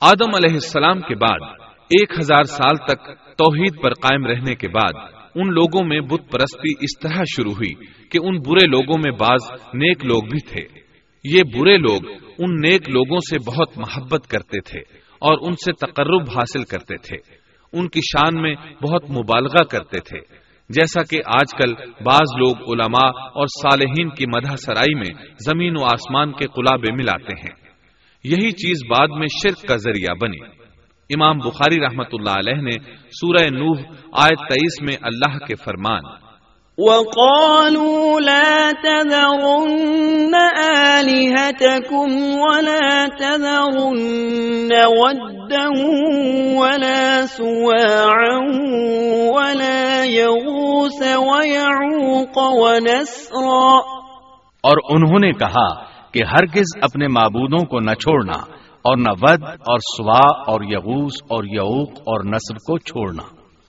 آدم علیہ السلام کے بعد، ایک ہزار سال تک توحید پر قائم رہنے کے بعد، ان لوگوں میں بت پرستی اس طرح شروع ہوئی کہ ان برے لوگوں میں بعض نیک لوگ بھی تھے۔ یہ برے لوگ ان نیک لوگوں سے بہت محبت کرتے تھے اور ان سے تقرب حاصل کرتے تھے۔ ان کی شان میں بہت مبالغہ کرتے تھے۔ جیسا کہ آج کل بعض لوگ علماء اور صالحین کی مدح سرائی میں زمین و آسمان کے قلابے ملاتے ہیں۔ یہی چیز بعد میں شرک کا ذریعہ بنی۔ امام بخاری رحمت اللہ علیہ نے سورہ نوح آیت تئیس میں اللہ کے فرمان۔ وقالوا لا تذرن آلهتكم ولا تذرن ودا ولا سواعا ولا يغوس ويعوق ونسرا۔ اور انہوں نے کہا کہ ہرگز اپنے معبودوں کو نہ چھوڑنا اور نہ ود اور سوا اور یغوس اور یعوق اور نصر کو چھوڑنا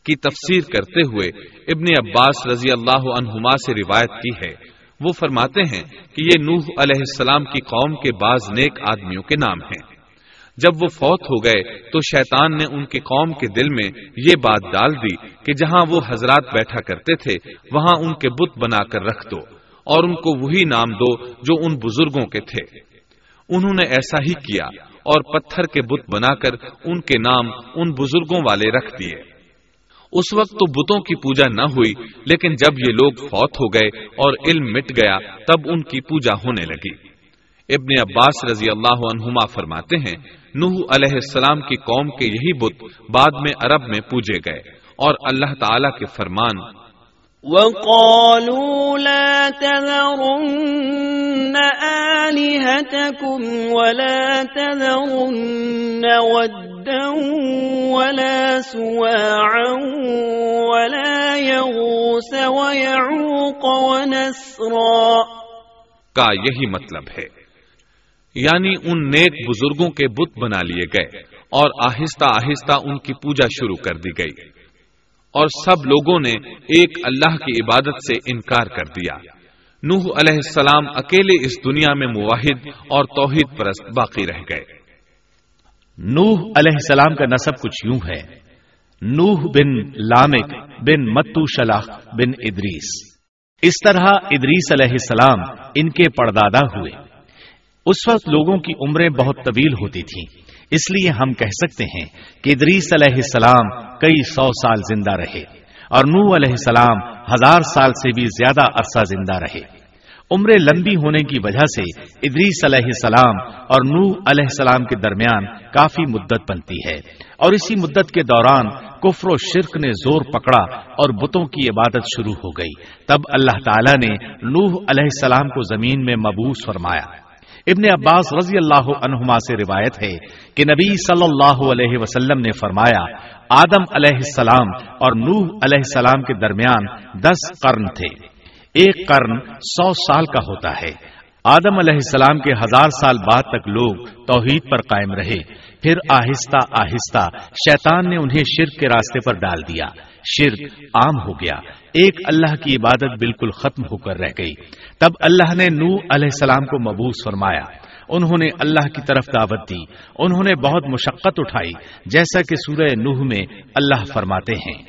کی تفسیر کرتے ہوئے ابن عباس رضی اللہ عنہما سے روایت کی ہے۔ وہ فرماتے ہیں کہ یہ نوح علیہ السلام کی قوم کے بعض نیک آدمیوں کے نام ہیں۔ جب وہ فوت ہو گئے تو شیطان نے ان کی قوم کے دل میں یہ بات ڈال دی کہ جہاں وہ حضرات بیٹھا کرتے تھے، وہاں ان کے بت بنا کر رکھ دو۔ اور ان کو وہی نام دو جو ان بزرگوں کے تھے۔ انہوں نے ایسا ہی کیا اور پتھر کے بت بنا کر ان کے نام ان بزرگوں والے رکھ دیے۔ اس وقت تو بتوں کی پوجا نہ ہوئی، لیکن جب یہ لوگ فوت ہو گئے اور علم مٹ گیا، تب ان کی پوجا ہونے لگی۔ ابن عباس رضی اللہ عنہما فرماتے ہیں، نوح علیہ السلام کی قوم کے یہی بت بعد میں عرب میں پوجے گئے اور اللہ تعالی کے فرمان وقالوا لا تذرن آلهتكم ولا تذرن ودا ولا سواعا ولا يغوس ويعوق ونسرا کا یہی مطلب ہے۔ یعنی ان نیک بزرگوں کے بت بنا لیے گئے اور آہستہ آہستہ ان کی پوجا شروع کر دی گئی۔ اور سب لوگوں نے ایک اللہ کی عبادت سے انکار کر دیا۔ نوح علیہ السلام اکیلے اس دنیا میں مواحد اور توحید پرست باقی رہ گئے۔ نوح علیہ السلام کا نصب کچھ یوں ہے۔ نوح بن لامک بن متو شلاح بن ادریس۔ اس طرح ادریس علیہ السلام ان کے پردادا ہوئے۔ اس وقت لوگوں کی عمریں بہت طویل ہوتی تھیں۔ اس لیے ہم کہہ سکتے ہیں کہ ادریس علیہ السلام کئی سو سال زندہ رہے اور نو علیہ السلام ہزار سال سے بھی زیادہ عرصہ زندہ رہے۔ عمریں لمبی ہونے کی وجہ سے ادریس علیہ السلام اور نو علیہ السلام کے درمیان کافی مدت بنتی ہے اور اسی مدت کے دوران کفر و شرک نے زور پکڑا اور بتوں کی عبادت شروع ہو گئی۔ تب اللہ تعالی نے نوح علیہ السلام کو زمین میں مبوس فرمایا۔ ابن عباس رضی اللہ عنہما سے روایت ہے کہ نبی صلی اللہ علیہ وسلم نے فرمایا، آدم علیہ السلام اور نوح علیہ السلام کے درمیان دس قرن تھے۔ ایک قرن سو سال کا ہوتا ہے۔ آدم علیہ السلام کے ہزار سال بعد تک لوگ توحید پر قائم رہے۔ پھر آہستہ آہستہ شیطان نے انہیں شرک کے راستے پر ڈال دیا۔ شرک عام ہو گیا۔ ایک اللہ کی عبادت بالکل ختم ہو کر رہ گئی۔ تب اللہ نے نو علیہ السلام کو مبوس فرمایا۔ انہوں نے اللہ کی طرف دعوت دی۔ انہوں نے بہت مشقت اٹھائی۔ جیسا کہ سورہ نوح میں اللہ فرماتے ہیں۔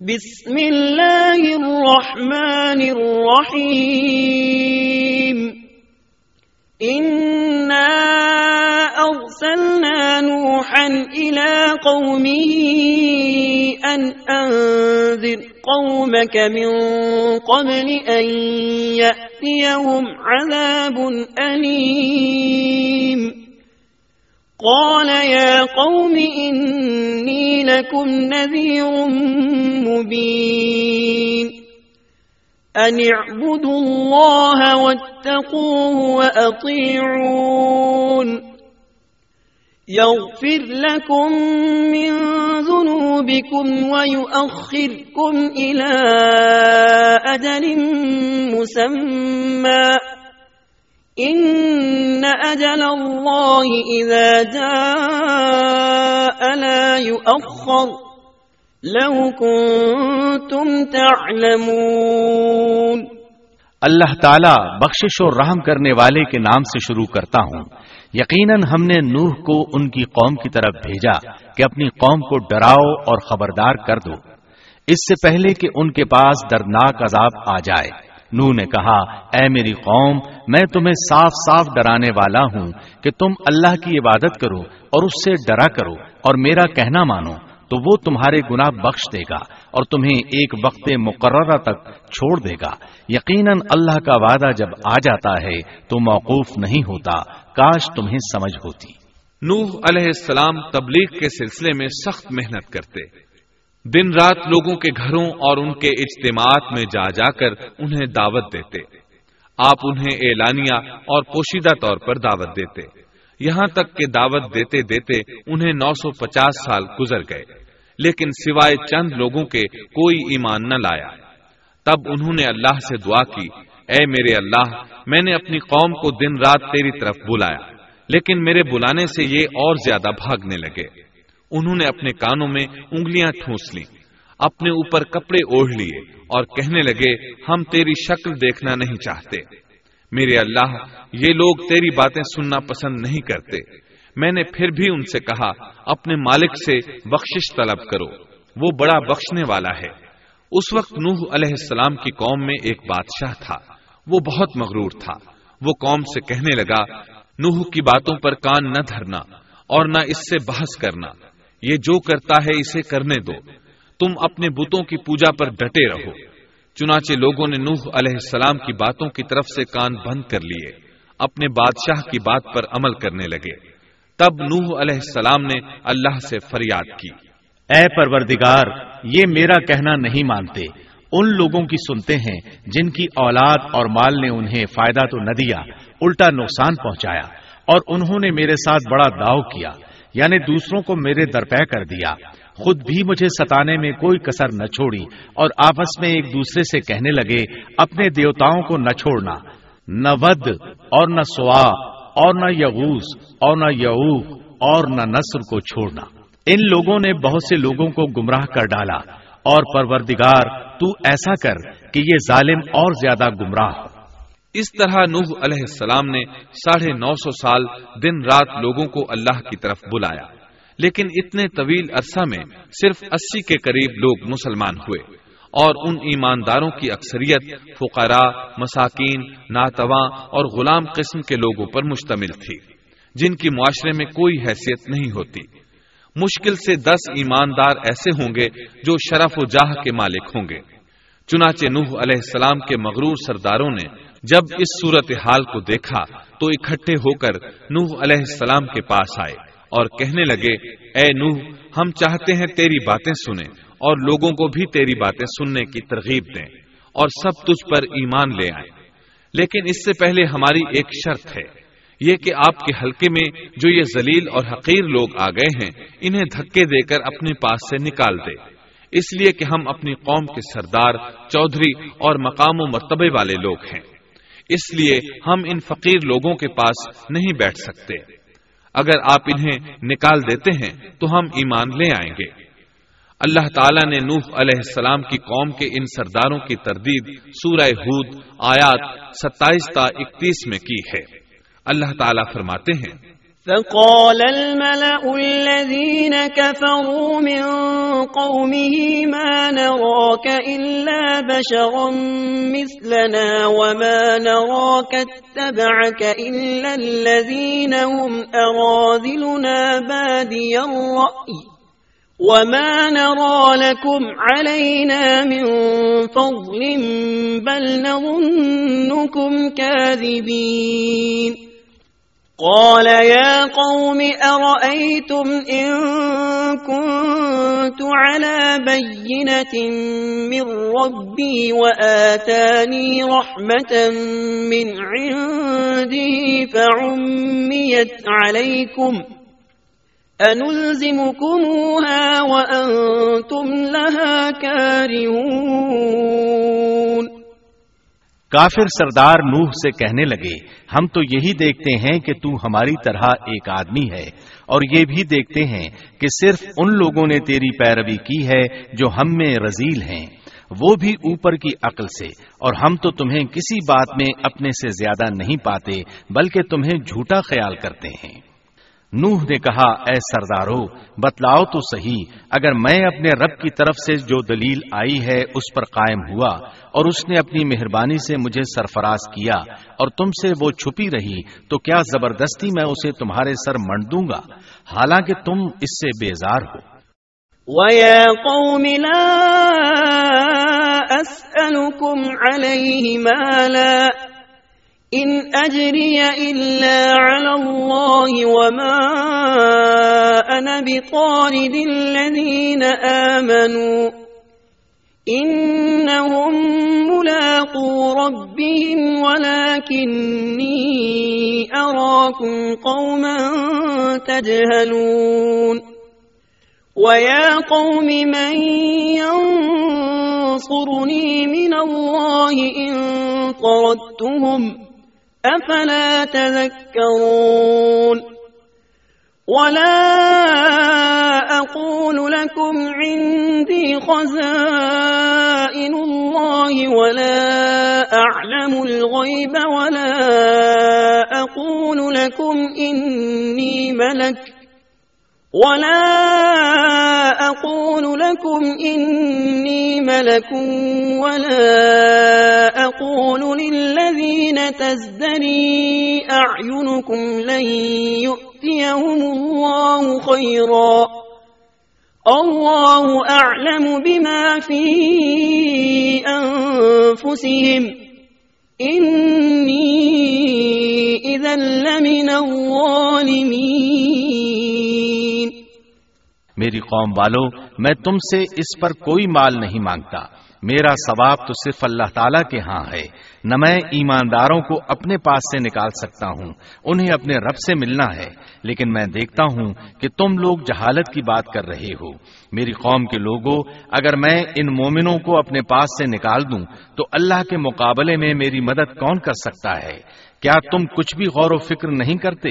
بسم اللہ الرحمن الرحیم۔ ارسلنا نوحا الى قومه ان انذر قومك من قبل ان يأتيهم عذاب أليم قال يا قوم إني لكم نذير مبين أن اعبدوا الله واتقوه وأطيعون يغفر لكم من ذنوبكم ويؤخركم إلى أجل مسمى إن أجل الله إذا جاء لا يؤخر اللہ تعالی بخشش اور رحم کرنے والے کے نام سے شروع کرتا ہوں۔ یقیناً ہم نے نوح کو ان کی قوم کی طرف بھیجا کہ اپنی قوم کو ڈراؤ اور خبردار کر دو۔ اس سے پہلے کہ ان کے پاس دردناک عذاب آ جائے۔ نو نے کہا، اے میری قوم، میں تمہیں صاف صاف ڈرانے والا ہوں کہ تم اللہ کی عبادت کرو اور اس سے ڈرا کرو اور میرا کہنا مانو۔ تو وہ تمہارے گناہ بخش دے گا اور تمہیں ایک وقت مقررہ تک چھوڑ دے گا۔ یقیناً اللہ کا وعدہ جب آ جاتا ہے تو موقوف نہیں ہوتا۔ کاش تمہیں سمجھ ہوتی۔ نوح علیہ السلام تبلیغ کے سلسلے میں سخت محنت کرتے۔ دن رات لوگوں کے گھروں اور ان کے اجتماعات میں جا جا کر انہیں دعوت دیتے۔ آپ انہیں اعلانیہ اور پوشیدہ طور پر دعوت دیتے۔ یہاں تک کہ دعوت دیتے دیتے انہیں نو سو پچاس سال گزر گئے۔ لیکن سوائے چند لوگوں کے کوئی ایمان نہ لایا۔ تب انہوں نے اللہ سے دعا کی، اے میرے اللہ، میں نے اپنی قوم کو دن رات تیری طرف بلایا، لیکن میرے بلانے سے یہ اور زیادہ بھاگنے لگے۔ انہوں نے اپنے کانوں میں انگلیاں ٹھونس لی اپنے اوپر کپڑے اوڑھ لیے اور کہنے لگے، ہم تیری شکل دیکھنا نہیں چاہتے۔ میرے اللہ، یہ لوگ تیری باتیں سننا پسند نہیں کرتے۔ میں نے پھر بھی ان سے کہا، اپنے مالک سے بخشش طلب کرو، وہ بڑا بخشنے والا ہے۔ اس وقت نوح علیہ السلام کی قوم میں ایک بادشاہ تھا، وہ بہت مغرور تھا۔ وہ قوم سے کہنے لگا، نوح کی باتوں پر کان نہ دھرنا اور نہ اس سے بحث کرنا۔ یہ جو کرتا ہے اسے کرنے دو۔ تم اپنے بتوں کی پوجا پر ڈٹے رہو۔ چنانچہ لوگوں نے نوح علیہ السلام کی باتوں کی طرف سے کان بند کر لیے۔ اپنے بادشاہ کی بات پر عمل کرنے لگے۔ تب نوح علیہ السلام نے اللہ سے فریاد کی۔ اے پروردگار، یہ میرا کہنا نہیں مانتے۔ ان لوگوں کی سنتے ہیں جن کی اولاد اور مال نے انہیں فائدہ تو نہ دیا، الٹا نقصان پہنچایا، اور انہوں نے میرے ساتھ بڑا داؤ کیا یعنی دوسروں کو میرے درپے کر دیا۔ خود بھی مجھے ستانے میں کوئی کسر نہ چھوڑی، اور آپس میں ایک دوسرے سے کہنے لگے، اپنے دیوتاؤں کو نہ چھوڑنا، نہ ود اور نہ سوا۔ اور نہ یغوس اور نہ یعوق، اور نہ نصر کو چھوڑنا۔ ان لوگوں نے بہت سے لوگوں کو گمراہ کر ڈالا۔ اور پروردگار، تو ایسا کر کہ یہ ظالم اور زیادہ گمراہ ہو۔ اس طرح نوح علیہ السلام نے ساڑھے نو سو سال دن رات لوگوں کو اللہ کی طرف بلایا۔ لیکن اتنے طویل عرصہ میں صرف اسی کے قریب لوگ مسلمان ہوئے۔ اور ان ایمانداروں کی اکثریت فقراء، مساکین، ناتواں اور غلام قسم کے لوگوں پر مشتمل تھی، جن کی معاشرے میں کوئی حیثیت نہیں ہوتی۔ مشکل سے دس ایماندار ایسے ہوں گے جو شرف و جاہ کے مالک ہوں گے۔ چنانچہ نوح علیہ السلام کے مغرور سرداروں نے جب اس صورت حال کو دیکھا تو اکٹھے ہو کر نوح علیہ السلام کے پاس آئے اور کہنے لگے، اے نوح، ہم چاہتے ہیں تیری باتیں سنیں اور لوگوں کو بھی تیری باتیں سننے کی ترغیب دیں اور سب تجھ پر ایمان لے آئیں۔ لیکن اس سے پہلے ہماری ایک شرط ہے، یہ کہ آپ کے حلقے میں جو یہ ذلیل اور حقیر لوگ آ گئے ہیں، انہیں دھکے دے کر اپنے پاس سے نکال دے۔ اس لیے کہ ہم اپنی قوم کے سردار، چودھری اور مقام و مرتبے والے لوگ ہیں۔ اس لیے ہم ان فقیر لوگوں کے پاس نہیں بیٹھ سکتے۔ اگر آپ انہیں نکال دیتے ہیں، تو ہم ایمان لے آئیں گے۔ اللہ تعالیٰ نے نوح علیہ السلام کی قوم کے ان سرداروں کی تردید سورہ ہود آیات ستائیس تا اکتیس میں کی ہے۔ اللہ تعالیٰ فرماتے ہیں، فقال الملأ الذين كفروا من قومه ما نراك إلا بشرا مثلنا وما نراك اتبعك إلا الذين هم أراذلنا بادي الرأي. وما نرى لكم علينا من فضل بل نظنكم كاذبين قال يا قوم أرأيتم إن كنت على بينة من ربي وآتاني رحمة من عنده فعميت عليكم ۖ أنلزمكموها وأنتم لها كارهون. کافر سردار نوح سے کہنے لگے، ہم تو یہی دیکھتے ہیں کہ تو ہماری طرح ایک آدمی ہے، اور یہ بھی دیکھتے ہیں کہ صرف ان لوگوں نے تیری پیروی کی ہے جو ہم میں رزیل ہیں۔ وہ بھی اوپر کی عقل سے، اور ہم تو تمہیں کسی بات میں اپنے سے زیادہ نہیں پاتے، بلکہ تمہیں جھوٹا خیال کرتے ہیں۔ نوح نے کہا، اے سردارو، بتلاؤ تو صحیح، اگر میں اپنے رب کی طرف سے جو دلیل آئی ہے اس پر قائم ہوا اور اس نے اپنی مہربانی سے مجھے سرفراز کیا اور تم سے وہ چھپی رہی، تو کیا زبردستی میں اسے تمہارے سر منڈ دوں گا؟ حالانکہ تم اس سے بیزار ہو۔ وَيَا قَوْمِ لَا أَسْأَلُكُمْ عَلَيْهِ مَالًا ان اجری الا على الله وما انا بطارد الذين امنوا انهم ملاقو ربهم ولكني اراكم قوما تجهلون ويا قوم من ينصرني من الله ان طردتهم افلا تذكرون؟ ولا اقول لكم عندي خزائن الله ولا اعلم الغيب ولا اقول لكم اني ملك ولا اقول لكم اني ملك ولا اقول للذين تزدري اعينكم لن يؤتيهم الله خيرا الله اعلم بما في انفسهم اني میری قوم والو، میں تم سے اس پر کوئی مال نہیں مانگتا۔ میرا ثواب تو صرف اللہ تعالیٰ کے ہاں ہے۔ نہ میں ایمانداروں کو اپنے پاس سے نکال سکتا ہوں، انہیں اپنے رب سے ملنا ہے۔ لیکن میں دیکھتا ہوں کہ تم لوگ جہالت کی بات کر رہے ہو۔ میری قوم کے لوگوں، اگر میں ان مومنوں کو اپنے پاس سے نکال دوں، تو اللہ کے مقابلے میں میری مدد کون کر سکتا ہے؟ کیا تم کچھ بھی غور و فکر نہیں کرتے؟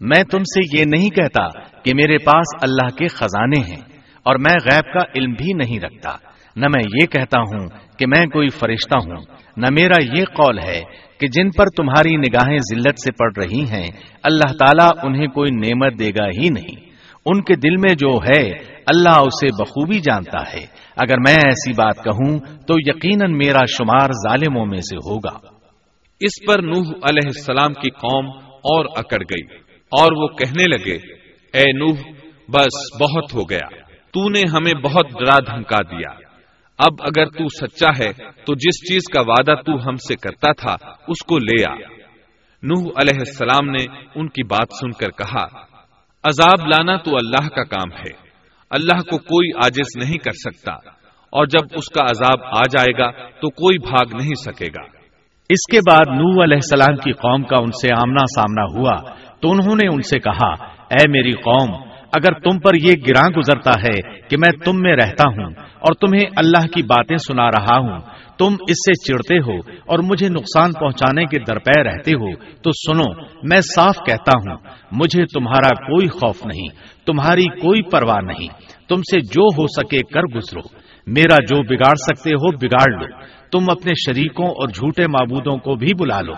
میں تم سے یہ نہیں کہتا کہ میرے پاس اللہ کے خزانے ہیں اور میں غیب کا علم بھی نہیں رکھتا۔ نہ میں یہ کہتا ہوں کہ میں کوئی فرشتہ ہوں۔ نہ میرا یہ قول ہے کہ جن پر تمہاری نگاہیں ذلت سے پڑ رہی ہیں، اللہ تعالیٰ انہیں کوئی نعمت دے گا ہی نہیں۔ ان کے دل میں جو ہے، اللہ اسے بخوبی جانتا ہے۔ اگر میں ایسی بات کہوں تو یقیناً میرا شمار ظالموں میں سے ہوگا۔ اس پر نوح علیہ السلام کی قوم اور اکڑ گئی اور وہ کہنے لگے، اے نوح، بس بہت ہو گیا، تو نے ہمیں بہت ڈرا دھمکا دیا۔ اب اگر تو سچا ہے، تو جس چیز کا وعدہ تو ہم سے کرتا تھا، اس کو لے آ۔ نوح علیہ السلام نے ان کی بات سن کر کہا، عذاب لانا تو اللہ کا کام ہے، اللہ کو کوئی آجز نہیں کر سکتا، اور جب اس کا عذاب آ جائے گا تو کوئی بھاگ نہیں سکے گا۔ اس کے بعد نو علیہ السلام کی قوم کا ان سے آمنا سامنا ہوا تو انہوں نے ان سے کہا، اے میری قوم، اگر تم پر یہ گراں گزرتا ہے کہ میں تم میں رہتا ہوں اور تمہیں اللہ کی باتیں سنا رہا ہوں، تم اس سے چڑتے ہو اور مجھے نقصان پہنچانے کے درپے رہتے ہو، تو سنو، میں صاف کہتا ہوں، مجھے تمہارا کوئی خوف نہیں، تمہاری کوئی پرواہ نہیں، تم سے جو ہو سکے کر گزرو، میرا جو بگاڑ سکتے ہو بگاڑ لو تم اپنے شریکوں اور جھوٹے معبودوں کو بھی بلا لو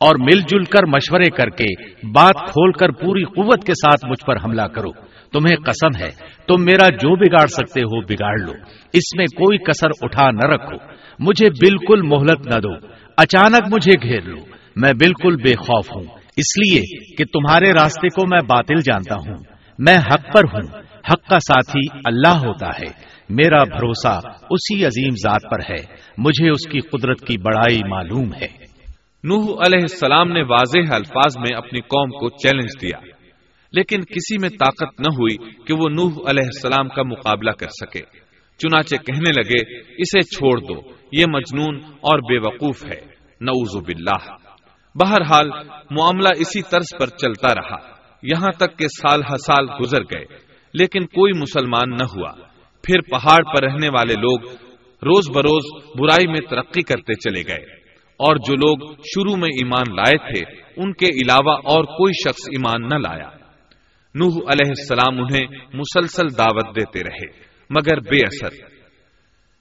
اور مل جل کر مشورے کر کے بات کھول کر پوری قوت کے ساتھ مجھ پر حملہ کرو۔ تمہیں قسم ہے، تم میرا جو بگاڑ سکتے ہو بگاڑ لو۔ اس میں کوئی کسر اٹھا نہ رکھو۔ مجھے بالکل مہلت نہ دو۔ اچانک مجھے گھیر لو۔ میں بالکل بے خوف ہوں۔ اس لیے کہ تمہارے راستے کو میں باطل جانتا ہوں۔ میں حق پر ہوں۔ حق کا ساتھی اللہ ہوتا ہے۔ میرا بھروسہ اسی عظیم ذات پر ہے۔ مجھے اس کی قدرت کی بڑائی معلوم ہے۔ نوح علیہ السلام نے واضح الفاظ میں اپنی قوم کو چیلنج دیا۔ لیکن کسی میں طاقت نہ ہوئی کہ وہ نوح علیہ السلام کا مقابلہ کر سکے۔ چنانچہ کہنے لگے، اسے چھوڑ دو، یہ مجنون اور بے وقوف ہے۔ نعوذ باللہ۔ بہرحال، معاملہ اسی طرز پر چلتا رہا۔ یہاں تک کہ سال ہر سال گزر گئے۔ لیکن کوئی مسلمان نہ ہوا۔ پھر پہاڑ پر رہنے والے لوگ روز بروز برائی میں ترقی کرتے چلے گئے۔ اور جو لوگ شروع میں ایمان لائے تھے، ان کے علاوہ اور کوئی شخص ایمان نہ لایا۔ نوح علیہ السلام انہیں مسلسل دعوت دیتے رہے، مگر بے اثر۔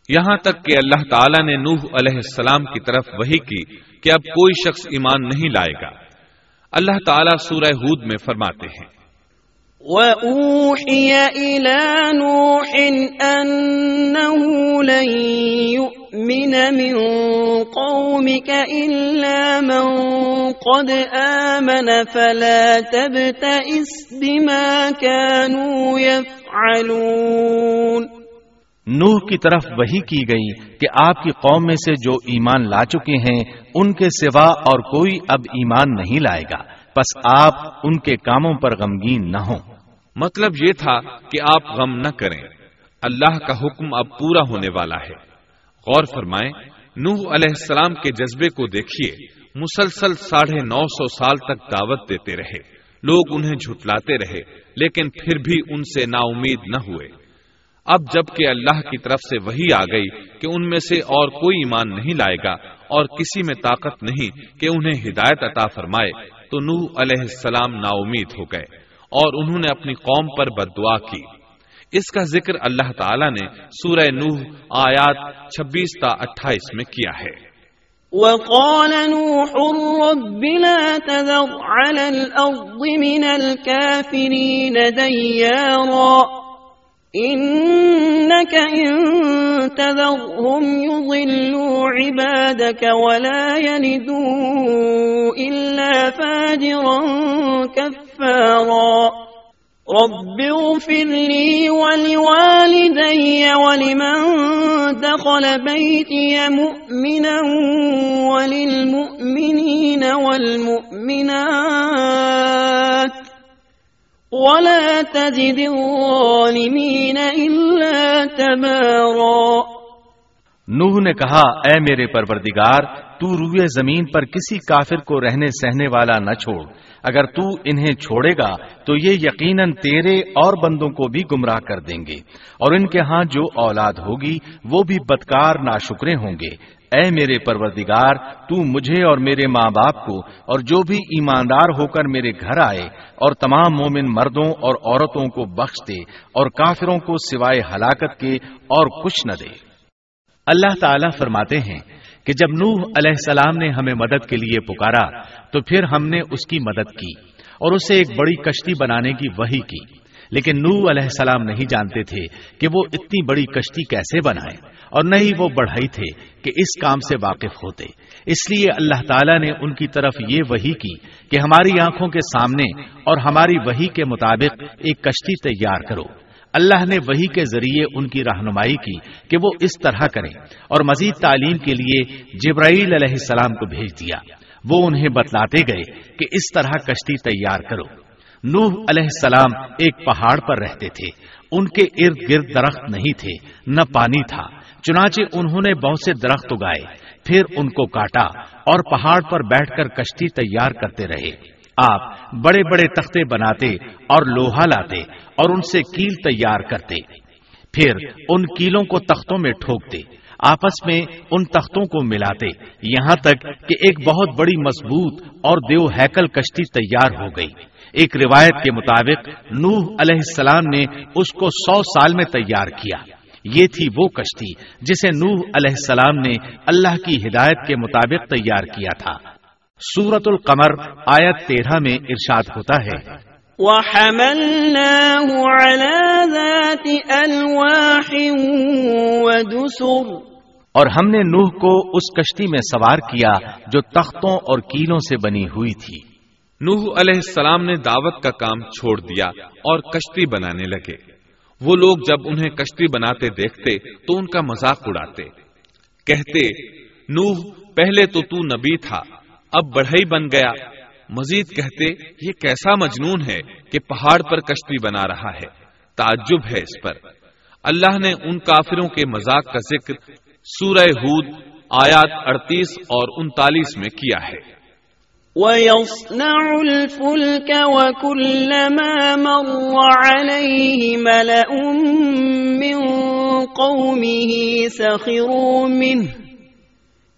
یہاں تک کہ اللہ تعالیٰ نے نوح علیہ السلام کی طرف وہی کی کہ اب کوئی شخص ایمان نہیں لائے گا۔ اللہ تعالیٰ سورہ ہود میں فرماتے ہیں۔ وَأُوحِيَ إِلَى نُوحٍ أَنَّهُ لَن يُؤْمِنَ مِن قَوْمِكَ إِلَّا مَن قَدْ آمَنَ فَلَا تَبْتَئِسْ بِمَا كَانُوا يَفْعَلُونَ نوح کی طرف وہی کی گئی کہ آپ کی قوم میں سے جو ایمان لا چکے ہیں، ان کے سوا اور کوئی اب ایمان نہیں لائے گا۔ پس آپ ان کے کاموں پر غمگین نہ ہوں۔ مطلب یہ تھا کہ آپ غم نہ کریں۔ اللہ کا حکم اب پورا ہونے والا ہے۔ غور فرمائیں، نوح علیہ السلام کے جذبے کو دیکھیے۔ مسلسل ساڑھے نو سو سال تک دعوت دیتے رہے۔ لوگ انہیں جھٹلاتے رہے، لیکن پھر بھی ان سے نا امید نہ ہوئے۔ اب جبکہ اللہ کی طرف سے وہی آ گئی کہ ان میں سے اور کوئی ایمان نہیں لائے گا اور کسی میں طاقت نہیں کہ انہیں ہدایت عطا فرمائے، تو نوح علیہ السلام نا امید ہو گئے۔ اور انہوں نے اپنی قوم پر بد دعا کی۔ اس کا ذکر اللہ تعالی نے سورہ نوح آیات چھبیس تا اٹھائیس میں کیا ہے۔ وقال نوح رب لا تذر على الأرض من الكافرين ديارا، إنك إن تذرهم يضلوا عبادك ولا يلدوا إلا فاجرا كفارا. رب اغفر لي ولوالدي ولمن دخل بيتي مؤمنا وللمؤمنين والمؤمنات. ولا تجد الظالمين إلا تبارا. نوح نے کہا، اے میرے پروردگار، تو روئے زمین پر کسی کافر کو رہنے سہنے والا نہ چھوڑ۔ اگر تو انہیں چھوڑے گا، تو یہ یقیناً تیرے اور بندوں کو بھی گمراہ کر دیں گے۔ اور ان کے ہاں جو اولاد ہوگی، وہ بھی بدکار ناشکرے ہوں گے۔ اے میرے پروردگار، تو مجھے اور میرے ماں باپ کو اور جو بھی ایماندار ہو کر میرے گھر آئے اور تمام مومن مردوں اور عورتوں کو بخش دے اور کافروں کو سوائے ہلاکت کے اور کچھ نہ دے۔ اللہ تعالی فرماتے ہیں کہ جب نوح علیہ السلام نے ہمیں مدد کے لیے پکارا، تو پھر ہم نے اس کی مدد کی اور اسے ایک بڑی کشتی بنانے کی وہی کی۔ لیکن نو علیہ السلام نہیں جانتے تھے کہ وہ اتنی بڑی کشتی کیسے بنائے اور نہ ہی وہ بڑھائی تھے کہ اس کام سے واقف ہوتے۔ اس لیے اللہ تعالیٰ نے ان کی طرف یہ وہی کی کہ ہماری آنکھوں کے سامنے اور ہماری وہی کے مطابق ایک کشتی تیار کرو۔ اللہ نے وہی کے ذریعے ان کی رہنمائی کی کہ وہ اس طرح کریں اور مزید تعلیم کے لیے جبرائیل علیہ السلام کو بھیج دیا۔ وہ انہیں بتلاتے گئے کہ اس طرح کشتی تیار کرو۔ نوح علیہ السلام ایک پہاڑ پر رہتے تھے۔ ان کے ارد گرد درخت نہیں تھے، نہ پانی تھا۔ چنانچہ انہوں نے بہت سے درخت اگائے۔ پھر ان کو کاٹا اور پہاڑ پر بیٹھ کر کشتی تیار کرتے رہے۔ آپ بڑے بڑے تختے بناتے اور لوہا لاتے اور ان سے کیل تیار کرتے۔ پھر ان کیلوں کو تختوں میں ٹھوکتے، آپس میں ان تختوں کو ملاتے۔ یہاں تک کہ ایک بہت بڑی مضبوط اور دیو ہیکل کشتی تیار ہو گئی۔ ایک روایت کے مطابق، نوح علیہ السلام نے اس کو سو سال میں تیار کیا۔ یہ تھی وہ کشتی جسے نوح علیہ السلام نے اللہ کی ہدایت کے مطابق تیار کیا تھا۔ سورت القمر آیت تیرہ میں ارشاد ہوتا ہے۔ وَحَمَلْنَاهُ عَلَى ذَاتِ أَلْوَاحٍ وَدُسُرٍ۔ اور ہم نے نوح کو اس کشتی میں سوار کیا جو تختوں اور کیلوں سے بنی ہوئی تھی۔ نوح علیہ السلام نے دعوت کا کام چھوڑ دیا اور کشتی بنانے لگے۔ وہ لوگ جب انہیں کشتی بناتے دیکھتے تو ان کا مذاق اڑاتے۔ کہتے نوح پہلے تو تو نبی تھا اب بڑھئی بن گیا۔ مزید کہتے، یہ کیسا مجنون ہے کہ پہاڑ پر کشتی بنا رہا ہے۔ تعجب ہے اس پر۔ اللہ نے ان کافروں کے مذاق کا ذکر سورہ ہود آیات اڑتیس اور انتالیس میں کیا ہے۔ وَيَصْنَعُ الْفُلْكَ وَكُلَّمَا مَرَّ عَلَيْهِ مَلَأٌ مِّن قَوْمِهِ سَخِرُوا مِنْهُ۔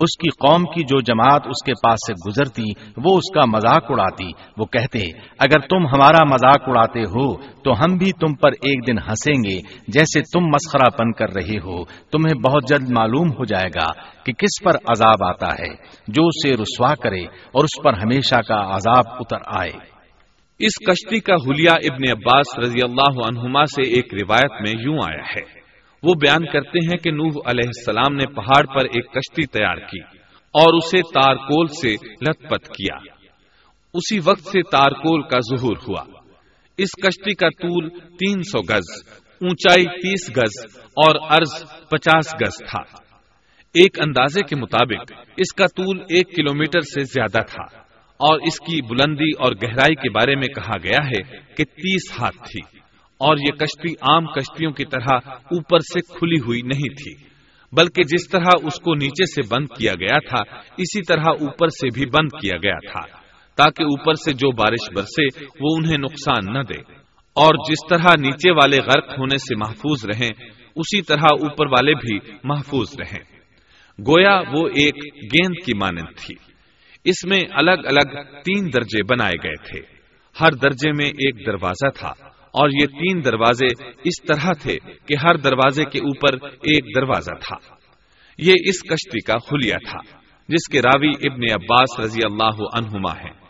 اس کی قوم کی جو جماعت اس کے پاس سے گزرتی، وہ اس کا مذاق اڑاتی۔ وہ کہتے، اگر تم ہمارا مذاق اڑاتے ہو، تو ہم بھی تم پر ایک دن ہنسیں گے، جیسے تم مسخرہ پن کر رہے ہو۔ تمہیں بہت جلد معلوم ہو جائے گا کہ کس پر عذاب آتا ہے، جو اسے رسوا کرے اور اس پر ہمیشہ کا عذاب اتر آئے۔ اس کشتی کا حلیہ ابن عباس رضی اللہ عنہما سے ایک روایت میں یوں آیا ہے۔ وہ بیان کرتے ہیں کہ نوح علیہ السلام نے پہاڑ پر ایک کشتی تیار کی اور اسے تارکول سے لت پت کیا۔ اسی وقت سے تارکول کا ظہور ہوا۔ اس کشتی کا طول تین سو گز، اونچائی تیس گز اور عرض پچاس گز تھا۔ ایک اندازے کے مطابق اس کا طول ایک کلومیٹر سے زیادہ تھا اور اس کی بلندی اور گہرائی کے بارے میں کہا گیا ہے کہ تیس ہاتھ تھی۔ اور یہ کشتی عام کشتیوں کی طرح اوپر سے کھلی ہوئی نہیں تھی، بلکہ جس طرح اس کو نیچے سے بند کیا گیا تھا، اسی طرح اوپر سے بھی بند کیا گیا تھا، تاکہ اوپر سے جو بارش برسے وہ انہیں نقصان نہ دے۔ اور جس طرح نیچے والے غرق ہونے سے محفوظ رہیں، اسی طرح اوپر والے بھی محفوظ رہیں۔ گویا وہ ایک گیند کی مانند تھی۔ اس میں الگ الگ تین درجے بنائے گئے تھے۔ ہر درجے میں ایک دروازہ تھا۔ اور یہ تین دروازے اس طرح تھے کہ ہر دروازے کے اوپر ایک دروازہ تھا۔ یہ اس کشتی کا خلیہ تھا، جس کے راوی ابن عباس رضی اللہ عنہما ہے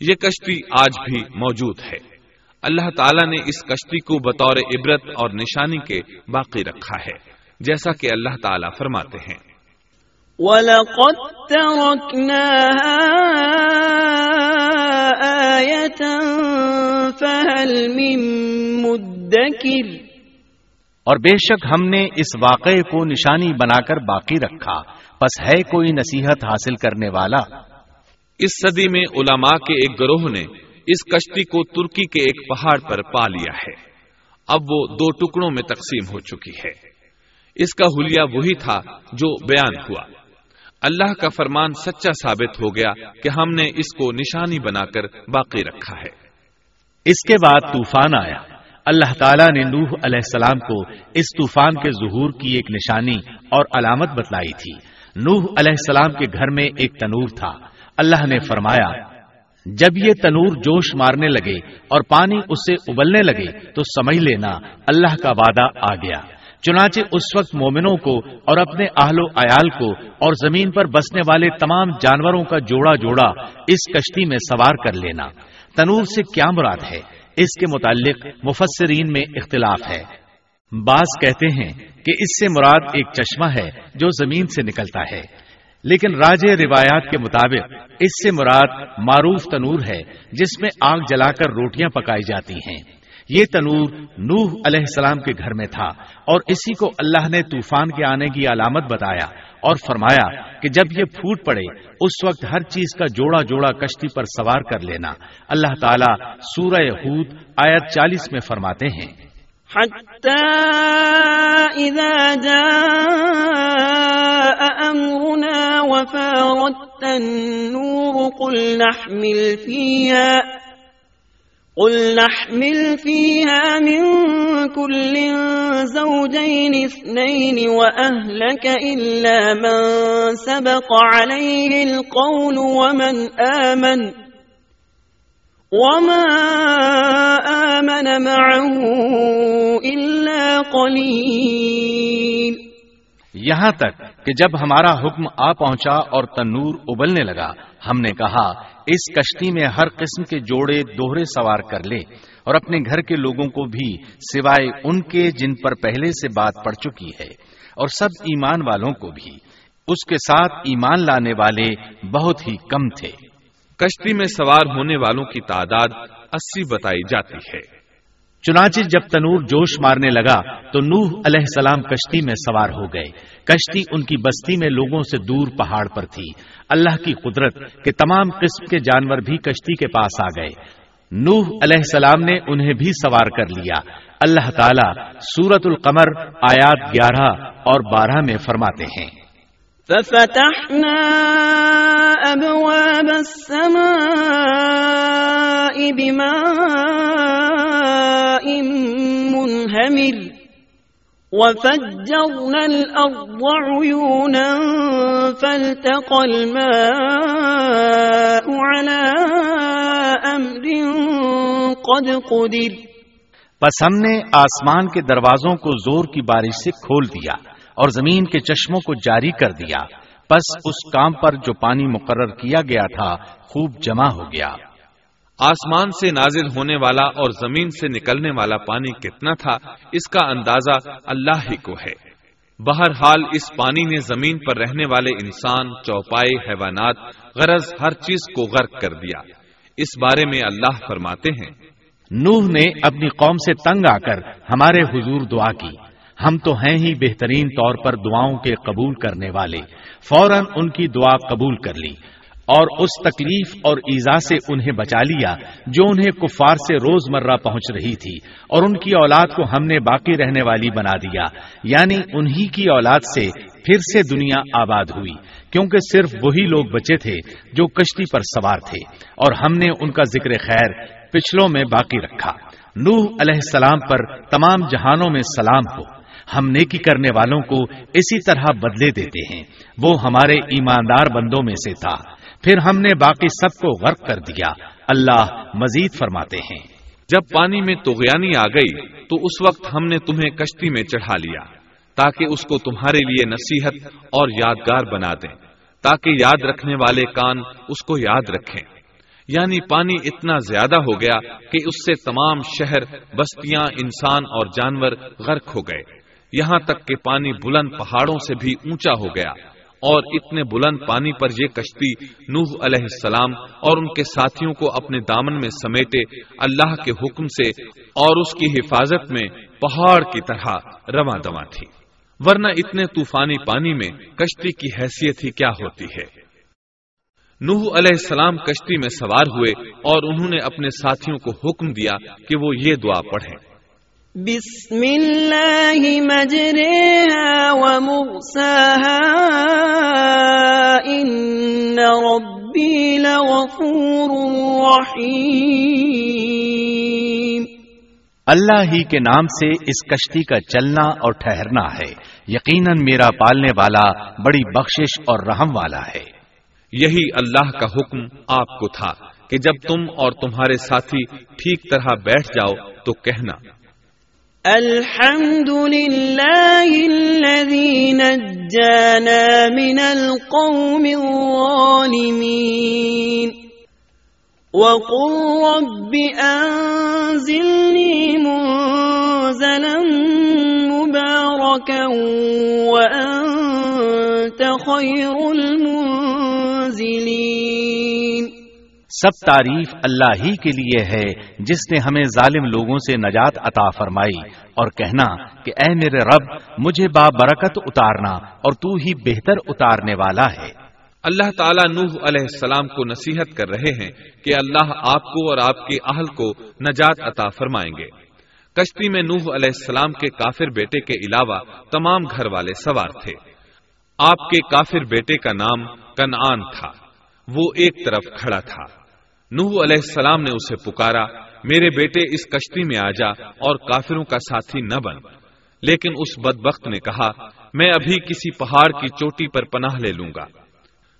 یہ کشتی آج بھی موجود ہے۔ اللہ تعالیٰ نے اس کشتی کو بطور عبرت اور نشانی کے باقی رکھا ہے، جیسا کہ اللہ تعالیٰ فرماتے ہیں۔ وَلَقَدْ تَرَكْنَاهَا آيَةً فَهَلْ مِن مُدَّكِرٍ اور بے شک ہم نے اس واقعے کو نشانی بنا کر باقی رکھا۔ پس ہے کوئی نصیحت حاصل کرنے والا؟ اس صدی میں علماء کے ایک گروہ نے اس کشتی کو ترکی کے ایک پہاڑ پر پا لیا ہے۔ اب وہ دو ٹکڑوں میں تقسیم ہو چکی ہے۔ اس کا حلیہ وہی تھا جو بیان ہوا۔ اللہ کا فرمان سچا ثابت ہو گیا کہ ہم نے اس کو نشانی بنا کر باقی رکھا ہے۔ اس کے بعد طوفان آیا۔ اللہ تعالیٰ نے نوح علیہ السلام کو اس طوفان کے ظہور کی ایک نشانی اور علامت بتلائی تھی۔ نوح علیہ السلام کے گھر میں ایک تنور تھا۔ اللہ نے فرمایا، جب یہ تنور جوش مارنے لگے اور پانی اس سے ابلنے لگے تو سمجھ لینا اللہ کا وعدہ آ گیا۔ چنانچہ اس وقت مومنوں کو اور اپنے اہل و عیال کو اور زمین پر بسنے والے تمام جانوروں کا جوڑا جوڑا اس کشتی میں سوار کر لینا۔ تنور سے کیا مراد ہے؟ اس کے متعلق مفسرین میں اختلاف ہے۔ بعض کہتے ہیں کہ اس سے مراد ایک چشمہ ہے جو زمین سے نکلتا ہے۔ لیکن راج روایات کے مطابق اس سے مراد معروف تنور ہے جس میں آگ جلا کر روٹیاں پکائی جاتی ہیں۔ یہ تنور نوح علیہ السلام کے گھر میں تھا اور اسی کو اللہ نے طوفان کے آنے کی علامت بتایا۔ اور فرمایا کہ جب یہ پھوٹ پڑے، اس وقت ہر چیز کا جوڑا جوڑا کشتی پر سوار کر لینا۔ اللہ تعالیٰ سورہ ہود آیت چالیس میں فرماتے ہیں۔ قل نحمل فيها قل نحمل فيها من كل زوجين اثنين وأهلك إلا من سبق عليه القول ومن آمن وما آمن معه إلا قليل یہاں تک کہ جب ہمارا حکم آ پہنچا اور تنور ابلنے لگا ہم نے کہا، اس کشتی میں ہر قسم کے جوڑے دوہرے سوار کر لے اور اپنے گھر کے لوگوں کو بھی سوائے ان کے جن پر پہلے سے بات پڑ چکی ہے اور سب ایمان والوں کو بھی۔ اس کے ساتھ ایمان لانے والے بہت ہی کم تھے۔ کشتی میں سوار ہونے والوں کی تعداد اسی بتائی جاتی ہے۔ چنانچہ جب تنور جوش مارنے لگا تو نوح علیہ السلام کشتی میں سوار ہو گئے۔ کشتی ان کی بستی میں لوگوں سے دور پہاڑ پر تھی۔ اللہ کی قدرت کے تمام قسم کے جانور بھی کشتی کے پاس آ گئے۔ نوح علیہ السلام نے انہیں بھی سوار کر لیا۔ اللہ تعالیٰ سورت القمر آیات گیارہ اور بارہ میں فرماتے ہیں۔ ففتحنا أبواب السماء بماء منهمر وفجرنا الأرض عيونا فالتقى الماء على أمر قد قدر بس ہم نے آسمان کے دروازوں کو زور کی بارش سے کھول دیا۔ اور زمین کے چشموں کو جاری کر دیا۔ پس اس کام پر جو پانی مقرر کیا گیا تھا، خوب جمع ہو گیا۔ آسمان سے نازل ہونے والا اور زمین سے نکلنے والا پانی کتنا تھا، اس کا اندازہ اللہ ہی کو ہے۔ بہرحال، اس پانی نے زمین پر رہنے والے انسان، چوپائے، حیوانات، غرض، ہر چیز کو غرق کر دیا۔ اس بارے میں اللہ فرماتے ہیں۔ نوح نے اپنی قوم سے تنگ آ کر ہمارے حضور دعا کی۔ ہم تو ہیں ہی بہترین طور پر دعاؤں کے قبول کرنے والے۔ فوراً ان کی دعا قبول کر لی اور اس تکلیف اور ایزا سے انہیں بچا لیا جو انہیں کفار سے روز مرہ پہنچ رہی تھی اور ان کی اولاد کو ہم نے باقی رہنے والی بنا دیا۔ یعنی انہی کی اولاد سے پھر سے دنیا آباد ہوئی، کیونکہ صرف وہی لوگ بچے تھے جو کشتی پر سوار تھے اور ہم نے ان کا ذکر خیر پچھلوں میں باقی رکھا۔ نوح علیہ السلام پر تمام جہانوں میں سلام ہو۔ ہم نیکی کرنے والوں کو اسی طرح بدلے دیتے ہیں۔ وہ ہمارے ایماندار بندوں میں سے تھا۔ پھر ہم نے باقی سب کو غرق کر دیا۔ اللہ مزید فرماتے ہیں۔ جب پانی میں تغیانی آ گئی، تو اس وقت ہم نے تمہیں کشتی میں چڑھا لیا، تاکہ اس کو تمہارے لیے نصیحت اور یادگار بنا دیں، تاکہ یاد رکھنے والے کان اس کو یاد رکھیں۔ یعنی پانی اتنا زیادہ ہو گیا کہ اس سے تمام شہر، بستیاں، انسان اور جانور غرق ہو گئے۔ یہاں تک کہ پانی بلند پہاڑوں سے بھی اونچا ہو گیا اور اتنے بلند پانی پر یہ کشتی نوح علیہ السلام اور ان کے ساتھیوں کو اپنے دامن میں سمیٹے اللہ کے حکم سے اور اس کی حفاظت میں پہاڑ کی طرح رواں دواں تھی۔ ورنہ اتنے طوفانی پانی میں کشتی کی حیثیت ہی کیا ہوتی ہے۔ نوح علیہ السلام کشتی میں سوار ہوئے اور انہوں نے اپنے ساتھیوں کو حکم دیا کہ وہ یہ دعا پڑھیں۔ بسم الله مجريها ومرساها. إن ربي لغفور رحيم. اللہ ہی کے نام سے اس کشتی کا چلنا اور ٹھہرنا ہے. یقیناً میرا پالنے والا بڑی بخشش اور رحم والا ہے۔ یہی اللہ کا حکم آپ کو تھا کہ جب تم اور تمہارے ساتھی ٹھیک طرح بیٹھ جاؤ تو کہنا۔ الحمد لله الذي نجانا من القوم الظالمين وقل رب أنزلني منزلا مباركا وأنت خير المنزلين سب تعریف اللہ ہی کے لیے ہے، جس نے ہمیں ظالم لوگوں سے نجات عطا فرمائی۔ اور کہنا کہ اے میرے رب، مجھے با برکت اتارنا اور تو ہی بہتر اتارنے والا ہے۔ اللہ تعالیٰ نوح علیہ السلام کو نصیحت کر رہے ہیں کہ اللہ آپ کو اور آپ کے اہل کو نجات عطا فرمائیں گے۔ کشتی میں نوح علیہ السلام کے کافر بیٹے کے علاوہ تمام گھر والے سوار تھے۔ آپ کے کافر بیٹے کا نام کنعان تھا۔ وہ ایک طرف کھڑا تھا۔ نوح علیہ السلام نے اسے پکارا، میرے بیٹے اس کشتی میں آ جا اور کافروں کا ساتھی نہ بن۔ لیکن اس بدبخت نے کہا، میں ابھی کسی پہاڑ کی چوٹی پر پناہ لے لوں گا،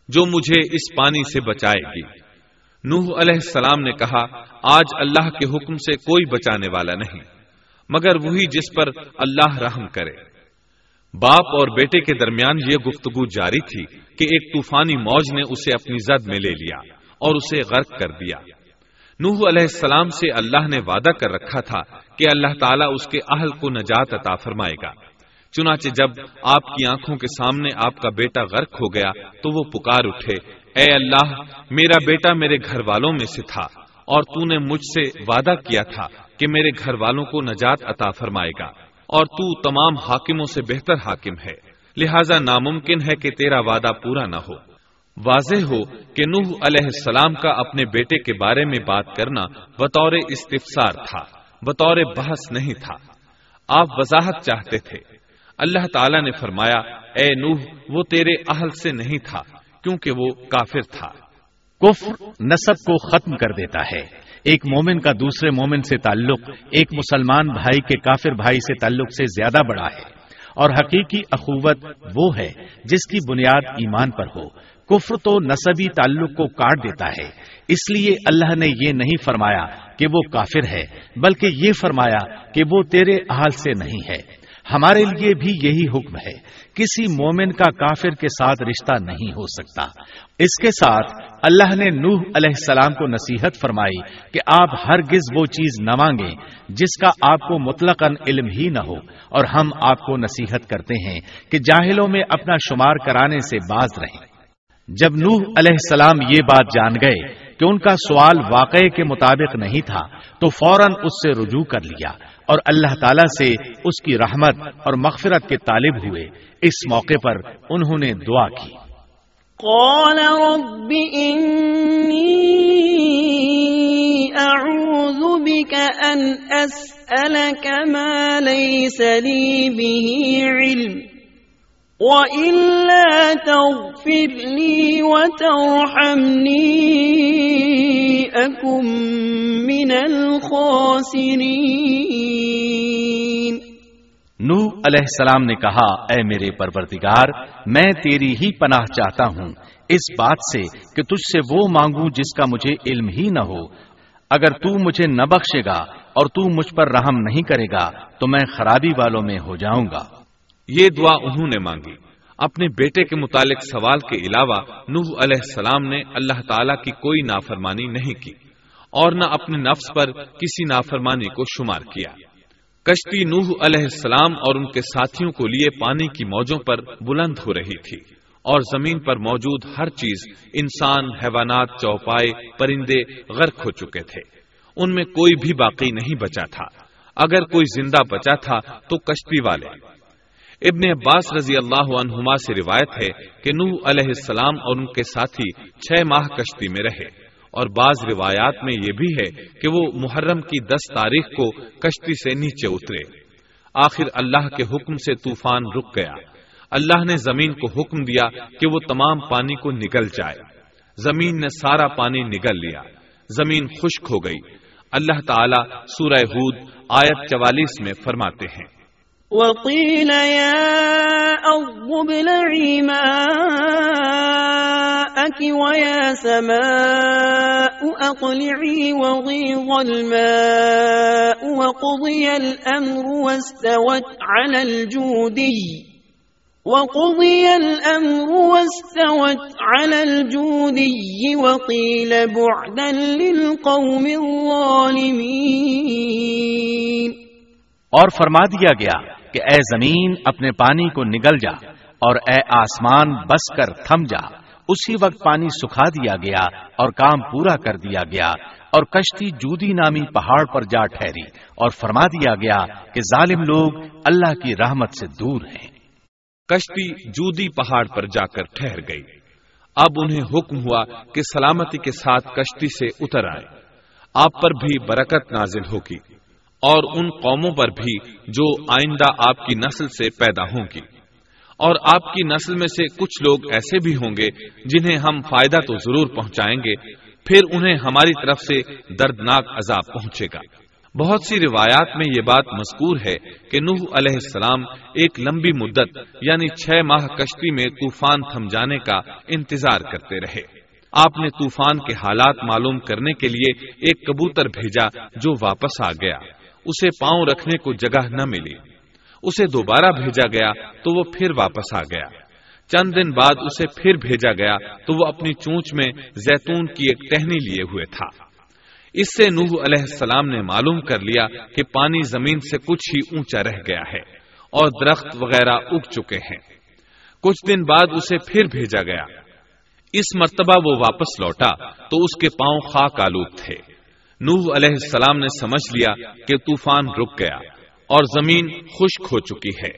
جو مجھے اس پانی سے بچائے گی۔ نوح علیہ السلام نے کہا، آج اللہ کے حکم سے کوئی بچانے والا نہیں، مگر وہی جس پر اللہ رحم کرے۔ باپ اور بیٹے کے درمیان یہ گفتگو جاری تھی کہ ایک طوفانی موج نے اسے اپنی زد میں لے لیا۔ اور اسے غرق کر دیا۔ نوح علیہ السلام سے اللہ نے وعدہ کر رکھا تھا کہ اللہ تعالیٰ اس کے اہل کو نجات عطا فرمائے گا۔ چنانچہ جب آپ کی آنکھوں کے سامنے آپ کا بیٹا غرق ہو گیا تو وہ پکار اٹھے، اے اللہ، میرا بیٹا میرے گھر والوں میں سے تھا اور تو نے مجھ سے وعدہ کیا تھا کہ میرے گھر والوں کو نجات عطا فرمائے گا اور تو تمام حاکموں سے بہتر حاکم ہے۔ لہذا ناممکن ہے کہ تیرا وعدہ پورا نہ ہو۔ واضح ہو کہ نوح علیہ السلام کا اپنے بیٹے کے بارے میں بات کرنا بطور استفسار تھا، بطور بحث نہیں تھا۔ آپ وضاحت چاہتے تھے۔ اللہ تعالی نے فرمایا، اے نوح، وہ تیرے اہل سے نہیں تھا، کیونکہ وہ کافر تھا۔ کفر نصب کو ختم کر دیتا ہے۔ ایک مومن کا دوسرے مومن سے تعلق، ایک مسلمان بھائی کے کافر بھائی سے تعلق سے زیادہ بڑا ہے۔ اور حقیقی اخوت وہ ہے جس کی بنیاد ایمان پر ہو۔ کفر تو نصبی تعلق کو کاٹ دیتا ہے۔ اس لیے اللہ نے یہ نہیں فرمایا کہ وہ کافر ہے، بلکہ یہ فرمایا کہ وہ تیرے حال سے نہیں ہے۔ ہمارے لیے بھی یہی حکم ہے۔ کسی مومن کا کافر کے ساتھ رشتہ نہیں ہو سکتا۔ اس کے ساتھ اللہ نے نوح علیہ السلام کو نصیحت فرمائی کہ آپ ہرگز وہ چیز نہ مانگیں جس کا آپ کو مطلق علم ہی نہ ہو۔ اور ہم آپ کو نصیحت کرتے ہیں کہ جاہلوں میں اپنا شمار کرانے سے باز رہیں۔ جب نوح علیہ السلام یہ بات جان گئے کہ ان کا سوال واقعے کے مطابق نہیں تھا، تو فوراً اس سے رجوع کر لیا اور اللہ تعالی سے اس کی رحمت اور مغفرت کے طالب ہوئے۔ اس موقع پر انہوں نے دعا کی۔ قال رب اعوذ بك ان اسالك ما ليس لي به علم۔ وإلا تغفر لي وترحمني أكن من الخاسرين نو علیہ السلام نے کہا، اے میرے پروردگار، میں تیری ہی پناہ چاہتا ہوں۔ اس بات سے کہ تجھ سے وہ مانگوں جس کا مجھے علم ہی نہ ہو۔ اگر تو مجھے نہ بخشے گا اور تو مجھ پر رحم نہیں کرے گا، تو میں خرابی والوں میں ہو جاؤں گا۔ یہ دعا انہوں نے مانگی۔ اپنے بیٹے کے متعلق سوال کے علاوہ نوح علیہ السلام نے اللہ تعالی کی کوئی نافرمانی نہیں کی اور نہ اپنے نفس پر کسی نافرمانی کو شمار کیا۔ کشتی نوح علیہ السلام اور ان کے ساتھیوں کو لیے پانی کی موجوں پر بلند ہو رہی تھی اور زمین پر موجود ہر چیز انسان، حیوانات، چوپائے، پرندے غرق ہو چکے تھے۔ ان میں کوئی بھی باقی نہیں بچا تھا۔ اگر کوئی زندہ بچا تھا تو کشتی والے۔ ابن عباس رضی اللہ عنہما سے روایت ہے کہ نوح علیہ السلام اور ان کے ساتھی چھ ماہ کشتی میں رہے۔ اور بعض روایات میں یہ بھی ہے کہ وہ محرم کی دس تاریخ کو کشتی سے نیچے اترے۔ آخر اللہ کے حکم سے طوفان رک گیا۔ اللہ نے زمین کو حکم دیا کہ وہ تمام پانی کو نگل جائے۔ زمین نے سارا پانی نگل لیا۔ زمین خشک ہو گئی۔ اللہ تعالی سورہ ہود آیت چوالیس میں فرماتے ہیں۔ وقيل يا أرض ابلعي ماءك ويا سماء أقلعي وغيظ الماء وقضي الأمر واستوت على الجودي وقضي الأمر واستوت على الجودي وقيل بعدا للقوم الظالمين اور فرما دیا گیا کہ اے زمین اپنے پانی کو نگل جا اور اے آسمان بس کر تھم جا۔ اسی وقت پانی سکھا دیا گیا اور کام پورا کر دیا گیا اور کشتی جودی نامی پہاڑ پر جا ٹھہری اور فرما دیا گیا کہ ظالم لوگ اللہ کی رحمت سے دور ہیں۔ کشتی جودی پہاڑ پر جا کر ٹھہر گئی۔ اب انہیں حکم ہوا کہ سلامتی کے ساتھ کشتی سے اتر آئے آپ پر بھی برکت نازل ہوگی۔ اور ان قوموں پر بھی جو آئندہ آپ کی نسل سے پیدا ہوں گی۔ اور آپ کی نسل میں سے کچھ لوگ ایسے بھی ہوں گے جنہیں ہم فائدہ تو ضرور پہنچائیں گے، پھر انہیں ہماری طرف سے دردناک عذاب پہنچے گا۔ بہت سی روایات میں یہ بات مذکور ہے کہ نوح علیہ السلام ایک لمبی مدت یعنی چھ ماہ کشتی میں طوفان تھم جانے کا انتظار کرتے رہے۔ آپ نے طوفان کے حالات معلوم کرنے کے لیے ایک کبوتر بھیجا جو واپس آ گیا۔ اسے پاؤں رکھنے کو جگہ نہ ملی۔ اسے دوبارہ بھیجا گیا تو وہ پھر واپس آ گیا۔ چند دن بعد اسے پھر بھیجا گیا تو وہ اپنی چونچ میں زیتون کی ایک ٹہنی لیے ہوئے تھا۔ اس سے نوح علیہ السلام نے معلوم کر لیا کہ پانی زمین سے کچھ ہی اونچا رہ گیا ہے اور درخت وغیرہ اگ چکے ہیں۔ کچھ دن بعد اسے پھر بھیجا گیا۔ اس مرتبہ وہ واپس لوٹا تو اس کے پاؤں خاک آلود تھے۔ نوح علیہ السلام نے سمجھ لیا کہ طوفان رک گیا اور زمین خشک ہو چکی ہے۔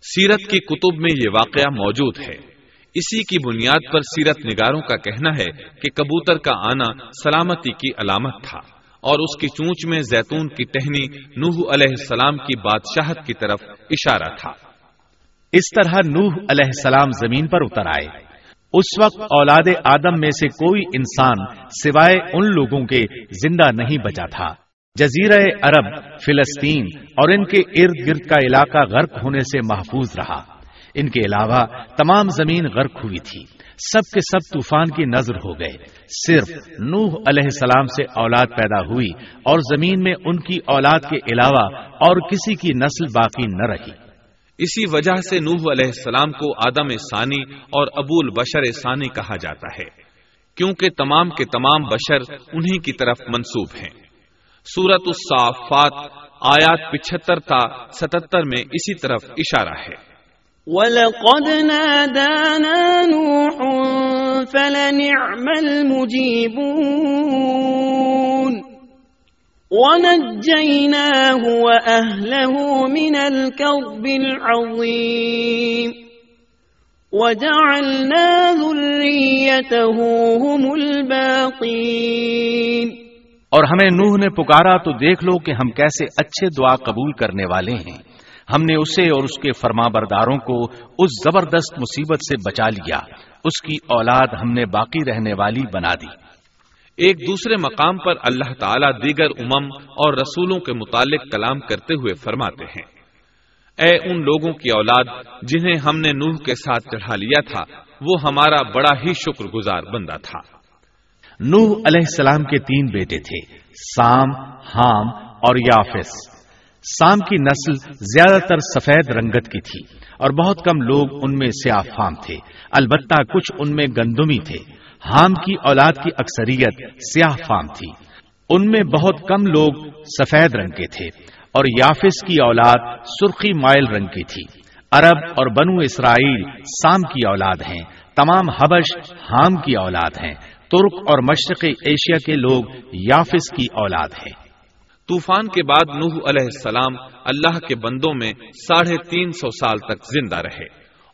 سیرت کی کتب میں یہ واقعہ موجود ہے۔ اسی کی بنیاد پر سیرت نگاروں کا کہنا ہے کہ کبوتر کا آنا سلامتی کی علامت تھا اور اس کی چونچ میں زیتون کی ٹہنی نوح علیہ السلام کی بادشاہت کی طرف اشارہ تھا۔ اس طرح نوح علیہ السلام زمین پر اتر آئے۔ اس وقت اولاد آدم میں سے کوئی انسان سوائے ان لوگوں کے زندہ نہیں بچا تھا۔ جزیرہ عرب، فلسطین اور ان کے ارد گرد کا علاقہ غرق ہونے سے محفوظ رہا۔ ان کے علاوہ تمام زمین غرق ہوئی تھی۔ سب کے سب طوفان کی نظر ہو گئے۔ صرف نوح علیہ السلام سے اولاد پیدا ہوئی اور زمین میں ان کی اولاد کے علاوہ اور کسی کی نسل باقی نہ رہی۔ اسی وجہ سے نوح علیہ السلام کو آدم ثانی اور ابو البشر ثانی کہا جاتا ہے، کیونکہ تمام کے تمام بشر انہی کی طرف منسوب ہیں۔ سورت الصافات آیات پچہتر تا ستتر میں اسی طرف اشارہ ہے۔ وَلَقَدْ نَادَانَا نُوحٌ فَلَنِعْمَ الْمُجِيبُونَ ونجيناه وأهله من الكرب العظيم وجعلنا ذريته هم الباقين اور ہمیں نوح نے پکارا تو دیکھ لو کہ ہم کیسے اچھے دعا قبول کرنے والے ہیں۔ ہم نے اسے اور اس کے فرما برداروں کو اس زبردست مصیبت سے بچا لیا۔ اس کی اولاد ہم نے باقی رہنے والی بنا دی۔ ایک دوسرے مقام پر اللہ تعالیٰ دیگر امم اور رسولوں کے متعلق کلام کرتے ہوئے فرماتے ہیں۔ اے ان لوگوں کی اولاد، جنہیں ہم نے نوح کے ساتھ چڑھا لیا تھا، وہ ہمارا بڑا ہی شکر گزار بندہ تھا۔ نوح علیہ السلام کے تین بیٹے تھے، سام ہام اور یافس۔ سام کی نسل زیادہ تر سفید رنگت کی تھی اور بہت کم لوگ ان میں سیاہ فام تھے، البتہ کچھ ان میں گندمی تھے۔ ہام کی اولاد کی اکثریت سیاہ فام تھی۔ ان میں بہت کم لوگ سفید رنگ کے تھے اور یافس کی اولاد سرخی مائل رنگ کی تھی۔ عرب اور بنو اسرائیل سام کی اولاد ہیں۔ تمام حبش ہام کی اولاد ہیں۔ ترک اور مشرقی ایشیا کے لوگ یافس کی اولاد ہیں۔ طوفان کے بعد نوح علیہ السلام اللہ کے بندوں میں ساڑھے تین سو سال تک زندہ رہے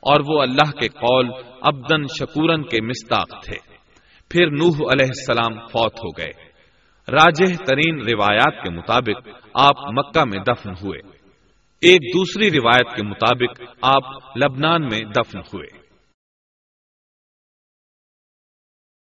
اور وہ اللہ کے قول ابدن شکورن کے مستاق تھے۔ پھر نوح علیہ السلام فوت ہو گئے۔ راجہ ترین روایات کے مطابق آپ مکہ میں دفن ہوئے۔ ایک دوسری روایت کے مطابق آپ لبنان میں دفن ہوئے۔